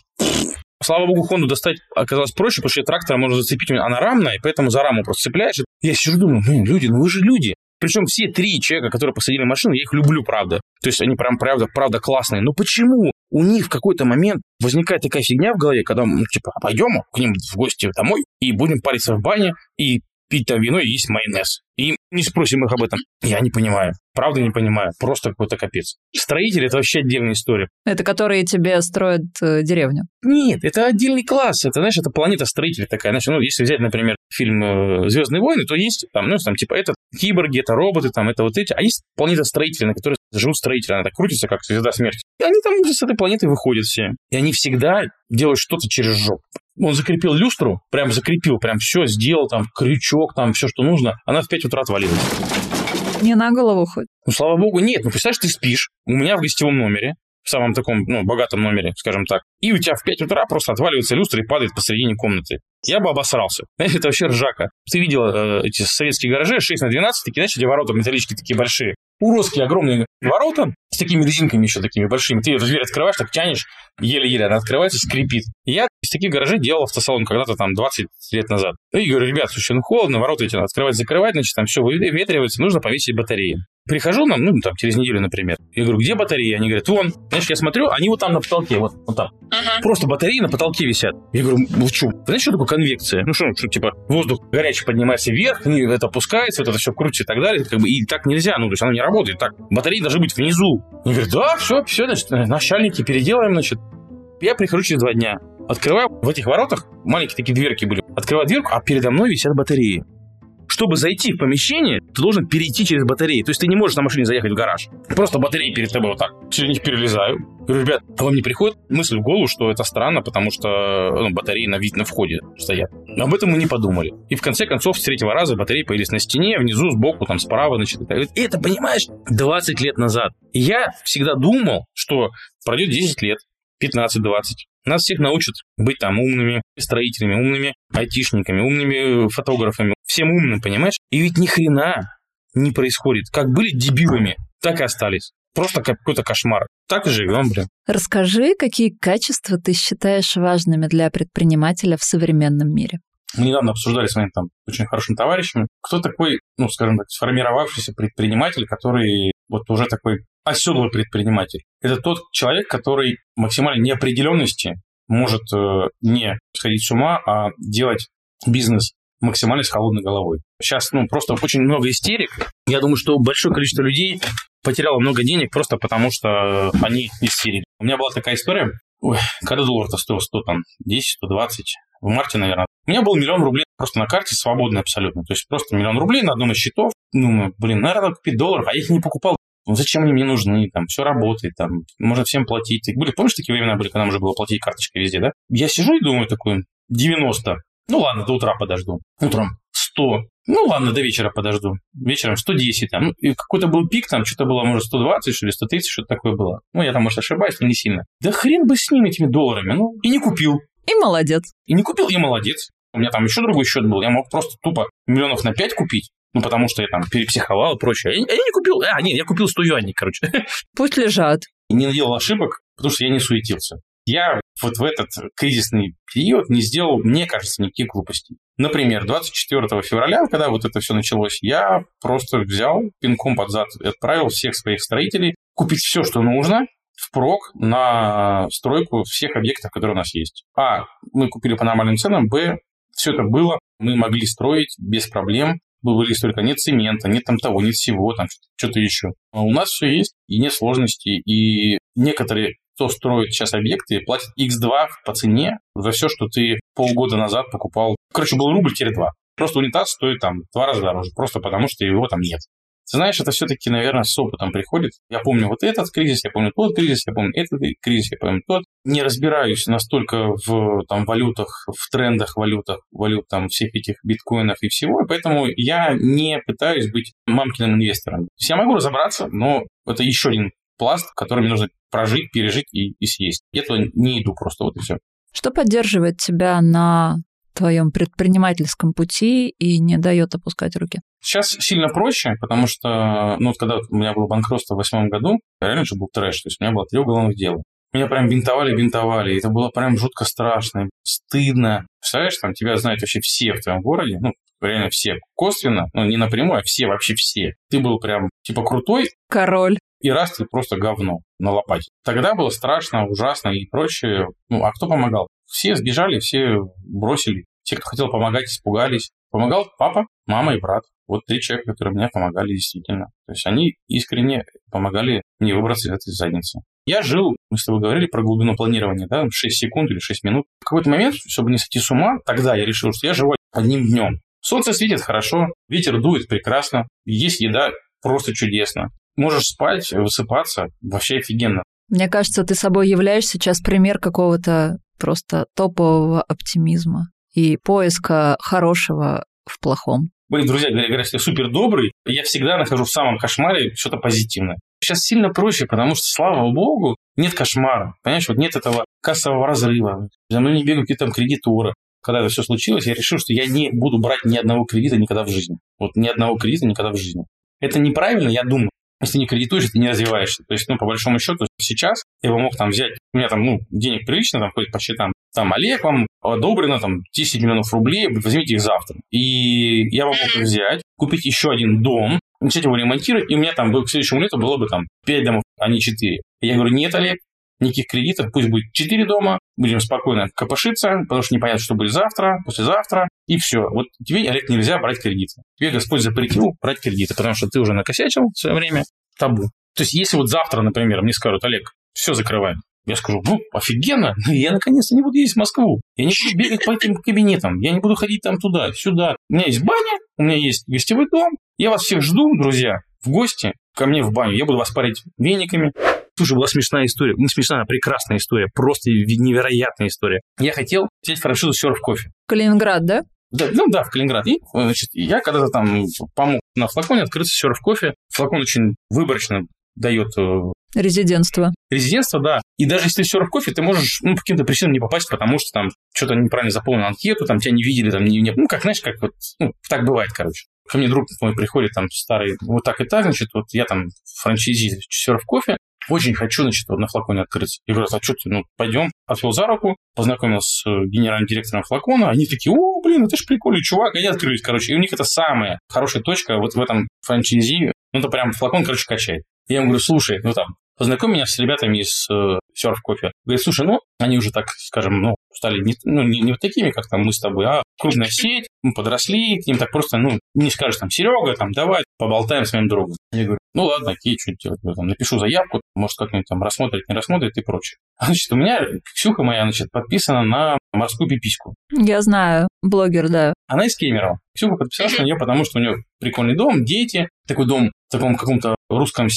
Слава богу, Хонду достать оказалось проще, потому что трактора можно зацепить, она рамная, и поэтому за раму просто цепляешь. Я сижу, думаю, блин, люди, ну вы же люди. Причем все три человека, которые посадили машину, я их люблю, правда. То есть они прям, правда, правда классные. Но почему у них в какой-то момент возникает такая фигня в голове, когда, ну, типа, «А пойдем к ним в гости домой и будем париться в бане и пить там вино и есть майонез. И не спросим их об этом. Я не понимаю. Правда не понимаю. Просто какой-то капец. Строители – это вообще отдельная история. Это которые тебе строят э, деревню? Нет, это отдельный класс. Это, знаешь, это планета строителей такая. Знаешь, ну, если взять, например, фильм э, «Звездные войны», то есть там, ну, там, типа, это киборги, это роботы, там, это вот эти. А есть планета строителей, на которой живут строители. Она так крутится, как звезда смерти. И они там с этой планеты выходят все. И они всегда делают что-то через жопу. Он закрепил люстру, прям закрепил, прям все сделал, там, крючок, там, все, что нужно. Она в 5 утра отвалилась. Не на голову хоть? Ну, слава богу, нет. Ну, представляешь, ты спишь, у меня в гостевом номере, в самом таком, ну, богатом номере, скажем так, и у тебя в 5 утра просто отваливается люстра и падает посередине комнаты. Я бы обосрался. Знаешь, *laughs* это вообще ржака. Ты видел э, эти советские гаражи 6 на 12, такие, знаешь, эти ворота металлические такие большие. Уродские огромные ворота с такими резинками еще такими большими. Ты дверь открываешь, так тянешь, еле-еле она открывается, скрипит. Я из таких гаражей делал автосалон когда-то там 20 лет назад. И говорю, ребят, слушай, ну холодно, ворота эти надо открывать, закрывать, значит, там все выветривается, нужно повесить батареи. Прихожу нам, ну, там, через неделю, например. Я говорю, где батареи? Они говорят, вон. Знаешь, я смотрю, они вот там на потолке, вот, вот там. Uh-huh. Просто батареи на потолке висят. Я говорю, вы что? Знаешь, что такое конвекция? Ну, что, что, типа, воздух горячий поднимается вверх, это опускается, вот это все крутится и так далее. Как бы, и так нельзя, ну, то есть оно не работает. Так, батареи должны быть внизу. Я говорю, да, все, все, значит, начальники переделаем, значит. Я прихожу через два дня. Открываю в этих воротах, маленькие такие дверки были. Открываю дверку, а передо мной висят батареи чтобы зайти в помещение, ты должен перейти через батареи. То есть ты не можешь на машине заехать в гараж. Просто батареи перед тобой вот так. Через них перелезаю. Говорю, ребят, а вам не приходит мысль в голову, что это странно, потому что ну, батареи на вид на входе стоят. Но об этом мы не подумали. И в конце концов, с третьего раза батареи появились на стене, внизу, сбоку, там, справа, значит. И это, понимаешь, 20 лет назад. И я всегда думал, что пройдет 10 лет, 15-20. Нас всех научат быть там умными строителями, умными айтишниками, умными фотографами. Всем умным, понимаешь? И ведь ни хрена не происходит. Как были дебилами, так и остались. Просто какой-то кошмар. Так и живем, блин. Расскажи, какие качества ты считаешь важными для предпринимателя в современном мире? Мы недавно обсуждали с моим там очень хорошим товарищем, кто такой, ну, скажем так, сформировавшийся предприниматель, который вот уже такой оседлый предприниматель. Это тот человек, который максимальной неопределенности может э, не сходить с ума, а делать бизнес максимально с холодной головой. Сейчас, ну, просто очень много истерик. Я думаю, что большое количество людей потеряло много денег просто потому, что они истерили. У меня была такая история, ой, когда доллар-то стоил 100, там, 10, 120, в марте, наверное. У меня был миллион рублей просто на карте свободный абсолютно. То есть просто миллион рублей на одном из счетов. Ну, блин, наверное, купить долларов, а я их не покупал ну зачем они мне нужны, там, все работает, там, можно всем платить. Были, помнишь, такие времена были, когда нужно было платить карточкой везде, да? Я сижу и думаю такой, 90, ну ладно, до утра подожду. Утром 100, ну ладно, до вечера подожду. Вечером 110 там. Ну, какой-то был пик, там что-то было, может, 120, что ли, 130, что-то такое было. Ну, я там, может, ошибаюсь, но не сильно. Да хрен бы с ними, этими долларами. Ну, и не купил. И молодец. И не купил, и молодец. У меня там еще другой счет был. Я мог просто тупо миллионов на 5 купить. Ну, потому что я там перепсиховал и прочее. Я, я не купил... А, нет, я купил 100 юаней, короче. *laughs* Пусть лежат. И не наделал ошибок, потому что я не суетился. Я вот в этот кризисный период не сделал, мне кажется, никаких глупостей. Например, 24 февраля, когда вот это все началось, я просто взял пинком под зад и отправил всех своих строителей купить все, что нужно, впрок на стройку всех объектов, которые у нас есть. А, мы купили по нормальным ценам, б, все это было, мы могли строить без проблем, были столько, нет цемента, нет там того, нет всего, там что-то еще. А у нас все есть, и нет сложностей, и некоторые кто строит сейчас объекты, платит X2 по цене за все, что ты полгода назад покупал. Короче, был рубль-2. Просто унитаз стоит там в два раза дороже, просто потому что его там нет. Ты знаешь, это все-таки, наверное, с опытом приходит. Я помню вот этот кризис, я помню тот кризис, я помню этот кризис, я помню тот. Не разбираюсь настолько в там, валютах, в трендах валютах, валют там всех этих биткоинов и всего, поэтому я не пытаюсь быть мамкиным инвестором. Я могу разобраться, но это еще один пласт, который мне нужно прожить, пережить и, и съесть. Я туда не иду просто, вот и все. Что поддерживает тебя на твоем предпринимательском пути и не дает опускать руки? Сейчас сильно проще, потому что, ну, когда у меня было банкротство в восьмом году, реально же был трэш, то есть у меня было три уголовных дела. Меня прям бинтовали, бинтовали, и это было прям жутко страшно, стыдно. Представляешь, там тебя знают вообще все в твоем городе, ну, реально все, косвенно, ну, не напрямую, а все, вообще все. Ты был прям, типа, крутой. Король. И раз ты просто говно на лопате. Тогда было страшно, ужасно и прочее. Ну, а кто помогал? Все сбежали, все бросили. Те, кто хотел помогать, испугались. Помогал папа, мама и брат. Вот три человека, которые мне помогали действительно. То есть они искренне помогали мне выбраться из этой задницы. Я жил, мы с тобой говорили про глубину планирования, да, 6 секунд или 6 минут. В какой-то момент, чтобы не сойти с ума, тогда я решил, что я живу одним днем. Солнце светит хорошо, ветер дует прекрасно, есть еда просто чудесно. Можешь спать, высыпаться, вообще офигенно. Мне кажется, ты собой являешь сейчас пример какого-то просто топового оптимизма и поиска хорошего в плохом. Мои друзья говорят, что я супер добрый, я всегда нахожу в самом кошмаре что-то позитивное. Сейчас сильно проще, потому что, слава богу, нет кошмара. Понимаешь, вот нет этого кассового разрыва. За мной не бегают какие-то там кредиторы. Когда это все случилось, я решил, что я не буду брать ни одного кредита никогда в жизни. Вот ни одного кредита никогда в жизни. Это неправильно, я думаю. Если не кредитуешь, ты не развиваешься. То есть, ну, по большому счету, сейчас я бы мог там взять, у меня там, ну, денег прилично, там, ходит по счетам, там, Олег, вам одобрено, там, 10 миллионов рублей, возьмите их завтра. И я бы мог взять, купить еще один дом, начать его ремонтировать, и у меня там к следующему лету было бы там 5 домов, а не 4. И я говорю, нет, Олег, никаких кредитов, пусть будет 4 дома, будем спокойно копошиться, потому что непонятно, что будет завтра, послезавтра, и все. Вот тебе, Олег, нельзя брать кредиты. Тебе Господь запретил брать кредиты, потому что ты уже накосячил в свое время, табу. То есть, если вот завтра, например, мне скажут, Олег, все закрываем, я скажу, ну, офигенно, *laughs* я наконец-то не буду ездить в Москву. Я не буду бегать по этим кабинетам, я не буду ходить там туда, сюда. У меня есть баня, у меня есть гостевой дом. Я вас всех жду, друзья, в гости ко мне в баню. Я буду вас парить вениками. Слушай, была смешная история. Не смешная, а прекрасная история. Просто невероятная история. Я хотел взять франшизу серф кофе. Калининград, да? Да, ну да, в Калининград. И, значит, я когда-то там помог на флаконе открыться серф кофе. Флакон очень выборочно дает э, Резидентство. Резидентство, да. И даже если ты серф кофе, ты можешь ну, по каким-то причинам не попасть, потому что там что-то неправильно заполнил анкету, там тебя не видели, там не, не ну, как, знаешь, как вот, ну, так бывает, короче. Ко мне друг мой приходит, там, старый, вот так и так, значит, вот я там франчайзи серф кофе, очень хочу, значит, на флаконе открыться. Я говорю, а что ты, ну, пойдем. Отвел за руку, познакомился с э, генеральным директором флакона. Они такие, о, блин, это ж прикольный чувак. Они открылись, короче. И у них это самая хорошая точка вот в этом франчайзи. Ну, это прям флакон, короче, качает. Я ему говорю, слушай, ну там, познакомь меня с ребятами из э, Surf Coffee. Говорит, слушай, ну, они уже так, скажем, ну, стали не, ну, не, не вот такими, как там мы с тобой, а крупная сеть, мы подросли, к ним так просто, ну, не скажешь там, Серега, там, давай, поболтаем с моим другом. Я говорю, ну ладно, окей, что делать, я там, напишу заявку, может, как-нибудь там рассмотрит, не рассмотрит и прочее. *laughs* Значит, у меня Ксюха моя, значит, подписана на морскую пипиську. Я знаю, блогер, да. Она из Кемерово. Ксюха подписалась на нее, потому что у нее прикольный дом, дети, такой дом в таком каком-то русском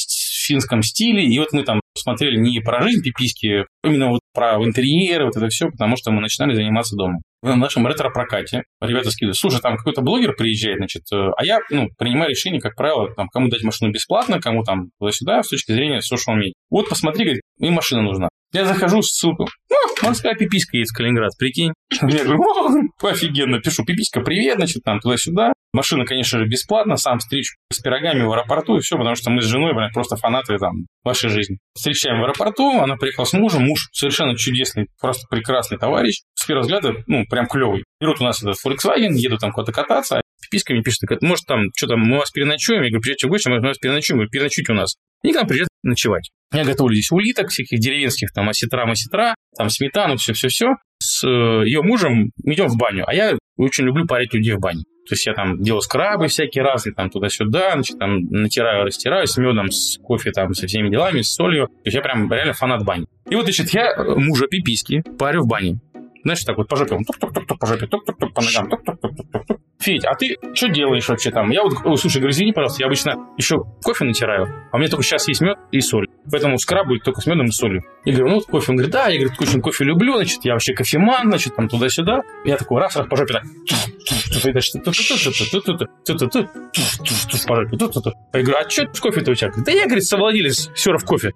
финском стиле. И вот мы там смотрели не про жизнь пиписьки, а именно вот про интерьеры, вот это все, потому что мы начинали заниматься домом. В нашем ретро-прокате ребята скидывают, слушай, там какой-то блогер приезжает, значит, э, а я, ну, принимаю решение, как правило, там, кому дать машину бесплатно, кому там туда-сюда, с точки зрения social media. Вот посмотри, говорит, мне машина нужна. Я захожу, ссылку. Ну, морская пиписька есть в Калининград, прикинь. *laughs* Я говорю, офигенно. Пишу, пиписька, привет, значит, там туда-сюда. Машина, конечно же, бесплатно, сам встречу с пирогами в аэропорту и все, потому что мы с женой, блин, просто фанаты там вашей жизни. Встречаем в аэропорту, она приехала с мужем, муж совершенно чудесный, просто прекрасный товарищ, с первого взгляда, ну, прям клевый. Берут у нас этот Volkswagen, еду там куда-то кататься, пиписька мне пишет, может, там, что там, мы вас переночуем? Я говорю, приезжайте в гости, мы вас переночуем, вы переночуйте у нас. И к нам приезжают ночевать. Я готовлю здесь улиток, всяких деревенских, там, осетра, масетра, там, сметану, все-все-все. С э, ее мужем идем в баню. А я очень люблю парить людей в бане. То есть я там делаю скрабы всякие разные, там туда-сюда, значит, там натираю, растираю с медом, с кофе, там, со всеми делами, с солью. То есть я прям реально фанат бани. И вот, значит, я мужа пиписки парю в бане. Знаешь, так вот по жопе, по жопе, по ногам, тук-тук-тук-тук. Федь, а ты что делаешь вообще там? Я вот, слушай, говорю, извини, пожалуйста, я обычно еще кофе натираю, а у меня только сейчас есть мед и соль. Поэтому скраб будет только с медом и солью. Я говорю, ну вот кофе. Он говорит, да, я, говорит, очень кофе люблю, значит, я вообще кофеман, значит, там туда-сюда. Я такой раз, раз по жопе так. Я говорю, а что с кофе-то у тебя? Да я, говорит, совладелец серов кофе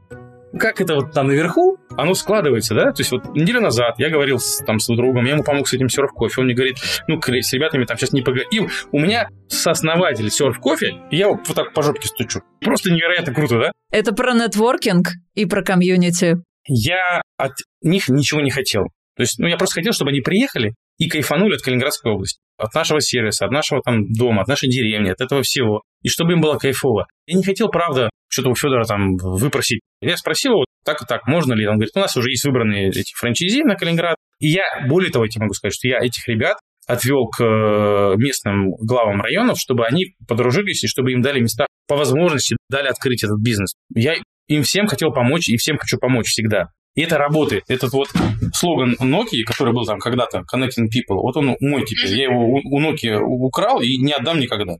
как это вот там наверху, оно складывается, да? То есть вот неделю назад я говорил с, там с другом, я ему помог с этим серф кофе, он мне говорит, ну, с ребятами там сейчас не поговорим. И у меня сооснователь серф кофе, и я вот так по жопке стучу. Просто невероятно круто, да? Это про нетворкинг и про комьюнити. Я от них ничего не хотел. То есть, ну, я просто хотел, чтобы они приехали и кайфанули от Калининградской области, от нашего сервиса, от нашего там дома, от нашей деревни, от этого всего. И чтобы им было кайфово. Я не хотел, правда, что-то у Федора там выпросить. Я спросил его, так и так, можно ли? Он говорит, у нас уже есть выбранные эти франчайзи на Калининград. И я, более того, я тебе могу сказать, что я этих ребят отвел к э, местным главам районов, чтобы они подружились и чтобы им дали места по возможности, дали открыть этот бизнес. Я им всем хотел помочь и всем хочу помочь всегда. И это работает. Этот вот слоган Nokia, который был там когда-то Connecting People, вот он мой теперь. Я его у Nokia украл и не отдам никогда.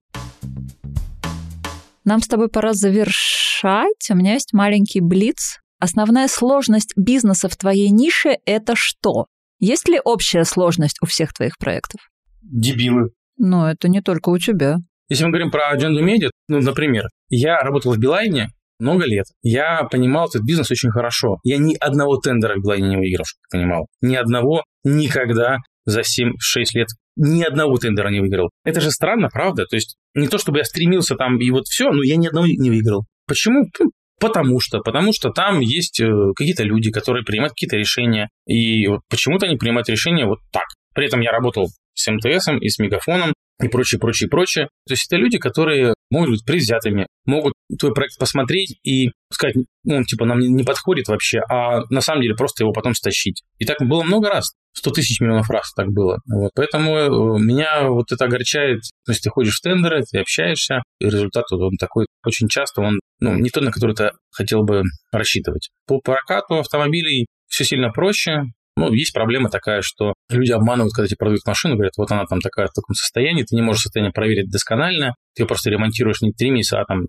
Нам с тобой пора завершать. У меня есть маленький блиц. Основная сложность бизнеса в твоей нише – это что? Есть ли общая сложность у всех твоих проектов? Дебилы. Но это не только у тебя. Если мы говорим про Agenda Media, ну, например, я работал в Билайне, много лет. Я понимал этот бизнес очень хорошо. Я ни одного тендера в Билайне не выиграл, ты понимал. Ни одного никогда за 7-6 лет ни одного тендера не выиграл. Это же странно, правда? То есть не то, чтобы я стремился там и вот все, но я ни одного не выиграл. Почему? Потому что, потому что там есть э, какие-то люди, которые принимают какие-то решения, и вот почему-то они принимают решения вот так. При этом я работал с МТС и с Мегафоном и прочее, прочее, прочее. То есть это люди, которые могут быть предвзятыми, могут твой проект посмотреть и сказать, ну, типа, нам не подходит вообще, а на самом деле просто его потом стащить. И так было много раз. 100 тысяч миллионов раз так было. Вот. Поэтому э, меня вот это огорчает. То есть ты ходишь в тендеры, ты общаешься, и результат вот он такой очень часто, он ну, не тот, на который ты хотел бы рассчитывать. По прокату автомобилей все сильно проще. Ну, есть проблема такая, что люди обманывают, когда тебе продают машину, говорят, вот она там такая в таком состоянии, ты не можешь состояние проверить досконально, ты ее просто ремонтируешь не 3 месяца, а там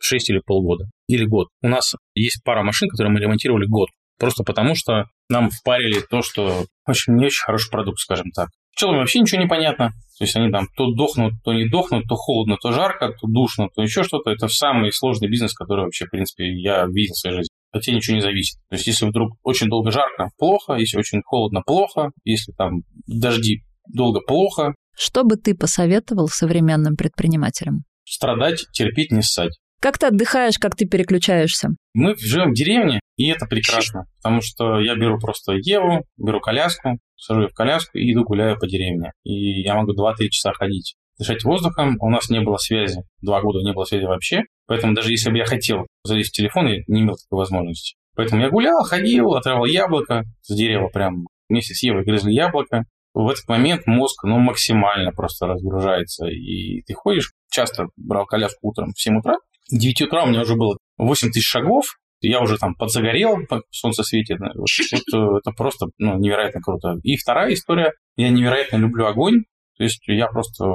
6 или полгода, или год. У нас есть пара машин, которые мы ремонтировали год, просто потому что нам впарили то, что очень не очень хороший продукт, скажем так. Пчелам вообще ничего не понятно. То есть они там то дохнут, то не дохнут, то холодно, то жарко, то душно, то еще что-то. Это самый сложный бизнес, который вообще, в принципе, я видел в своей жизни от тебя ничего не зависит. То есть, если вдруг очень долго жарко, плохо, если очень холодно, плохо, если там дожди долго, плохо. Что бы ты посоветовал современным предпринимателям? Страдать, терпеть, не ссать. Как ты отдыхаешь, как ты переключаешься? Мы живем в деревне, и это прекрасно, потому что я беру просто Еву, беру коляску, сажу ее в коляску и иду гуляю по деревне. И я могу 2-3 часа ходить дышать воздухом. У нас не было связи, два года не было связи вообще. Поэтому даже если бы я хотел залезть в телефон, я не имел такой возможности. Поэтому я гулял, ходил, отрывал яблоко с дерева прям вместе с Евой грызли яблоко. В этот момент мозг ну, максимально просто разгружается. И ты ходишь, часто брал коляску утром в 7 утра. В 9 утра у меня уже было 8 тысяч шагов, я уже там подзагорел, солнце светит. Вот, вот э, это просто ну, невероятно круто. И вторая история. Я невероятно люблю огонь. То есть я просто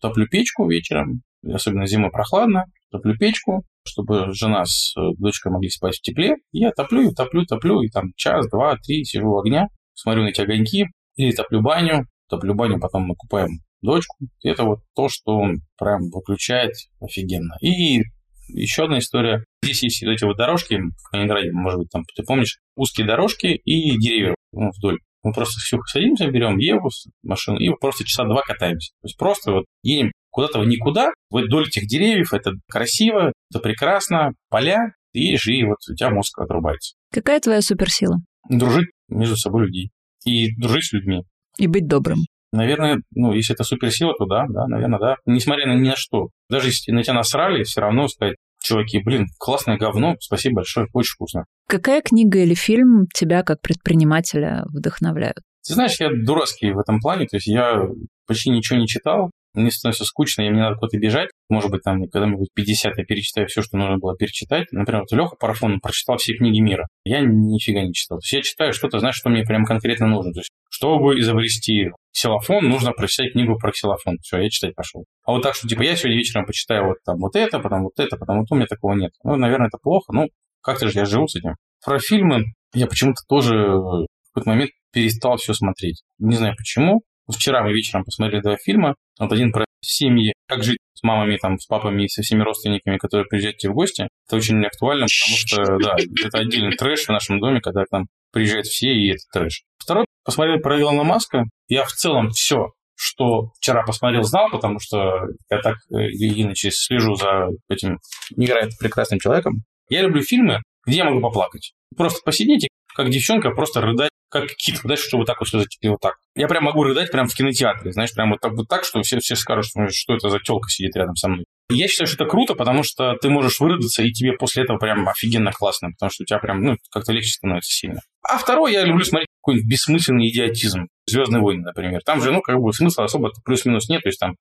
топлю печку вечером, особенно зимой прохладно, топлю печку, чтобы жена с э, дочкой могли спать в тепле. Я топлю, топлю, топлю, и там час, два, три сижу у огня, смотрю на эти огоньки, или топлю баню, топлю баню, потом мы купаем дочку. И это вот то, что он прям выключает офигенно. И еще одна история. Здесь есть вот эти вот дорожки в Калининграде, может быть, там, ты помнишь, узкие дорожки и деревья ну, вдоль. Мы просто всю садимся, берем Еву, машину, и просто часа два катаемся. То есть просто вот едем куда-то в никуда, вдоль этих деревьев, это красиво, это прекрасно, поля, ты едешь, и вот у тебя мозг отрубается. Какая твоя суперсила? Дружить между собой людей. И дружить с людьми. И быть добрым. Наверное, ну, если это суперсила, то да, да, наверное, да. Несмотря на ни на что. Даже если на тебя насрали, все равно сказать, чуваки, блин, классное говно, спасибо большое, очень вкусно. Какая книга или фильм тебя как предпринимателя вдохновляют? Ты знаешь, я дурацкий в этом плане, то есть я почти ничего не читал, мне становится скучно, и мне надо куда-то бежать. Может быть, там когда-нибудь 50 я перечитаю все, что нужно было перечитать. Например, вот Леха Парафон прочитал все книги мира. Я нифига не читал. То есть я читаю что-то, знаешь, что мне прям конкретно нужно. То есть, чтобы изобрести ксилофон, нужно прочитать книгу про ксилофон. Все, я читать пошел. А вот так, что типа я сегодня вечером почитаю вот там вот это, потом вот это, потом вот у меня такого нет. Ну, наверное, это плохо. Ну, как-то же я живу с этим. Про фильмы я почему-то тоже в какой-то момент перестал все смотреть. Не знаю почему. Вчера мы вечером посмотрели два фильма. Вот один про семьи, как жить с мамами, там, с папами и со всеми родственниками, которые приезжают тебе в гости. Это очень актуально, потому что, да, это отдельный трэш в нашем доме, когда к нам приезжают все, и это трэш. Второй, посмотрел про Илона Маска. Я в целом все, что вчера посмотрел, знал, потому что я так э, иначе слежу за этим невероятно прекрасным человеком. Я люблю фильмы, где я могу поплакать. Просто посидеть и как девчонка просто рыдать как кит, знаешь, что вот так вот слезы текли вот так. Я прям могу рыдать прям в кинотеатре, знаешь, прям вот так, вот так что все, все скажут, что, что это за телка сидит рядом со мной. Я считаю, что это круто, потому что ты можешь вырыдаться, и тебе после этого прям офигенно классно, потому что у тебя прям, ну, как-то легче становится сильно. А второе, я люблю смотреть какой-нибудь бессмысленный идиотизм. Звездные войны, например. Там же, ну, как бы смысла особо плюс-минус нет, то есть там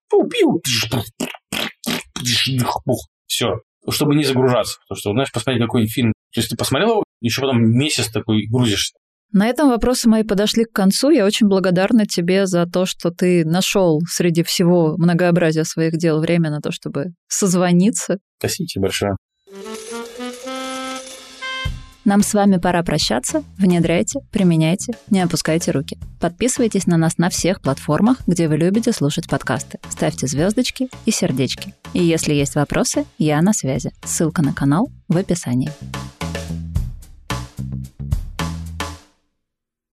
все, чтобы не загружаться. Потому что, знаешь, посмотреть какой-нибудь фильм. То есть ты посмотрел его, еще потом месяц такой грузишься. На этом вопросы мои подошли к концу. Я очень благодарна тебе за то, что ты нашел среди всего многообразия своих дел время на то, чтобы созвониться. Спасибо тебе большое. Нам с вами пора прощаться. Внедряйте, применяйте, не опускайте руки. Подписывайтесь на нас на всех платформах, где вы любите слушать подкасты. Ставьте звездочки и сердечки. И если есть вопросы, я на связи. Ссылка на канал в описании.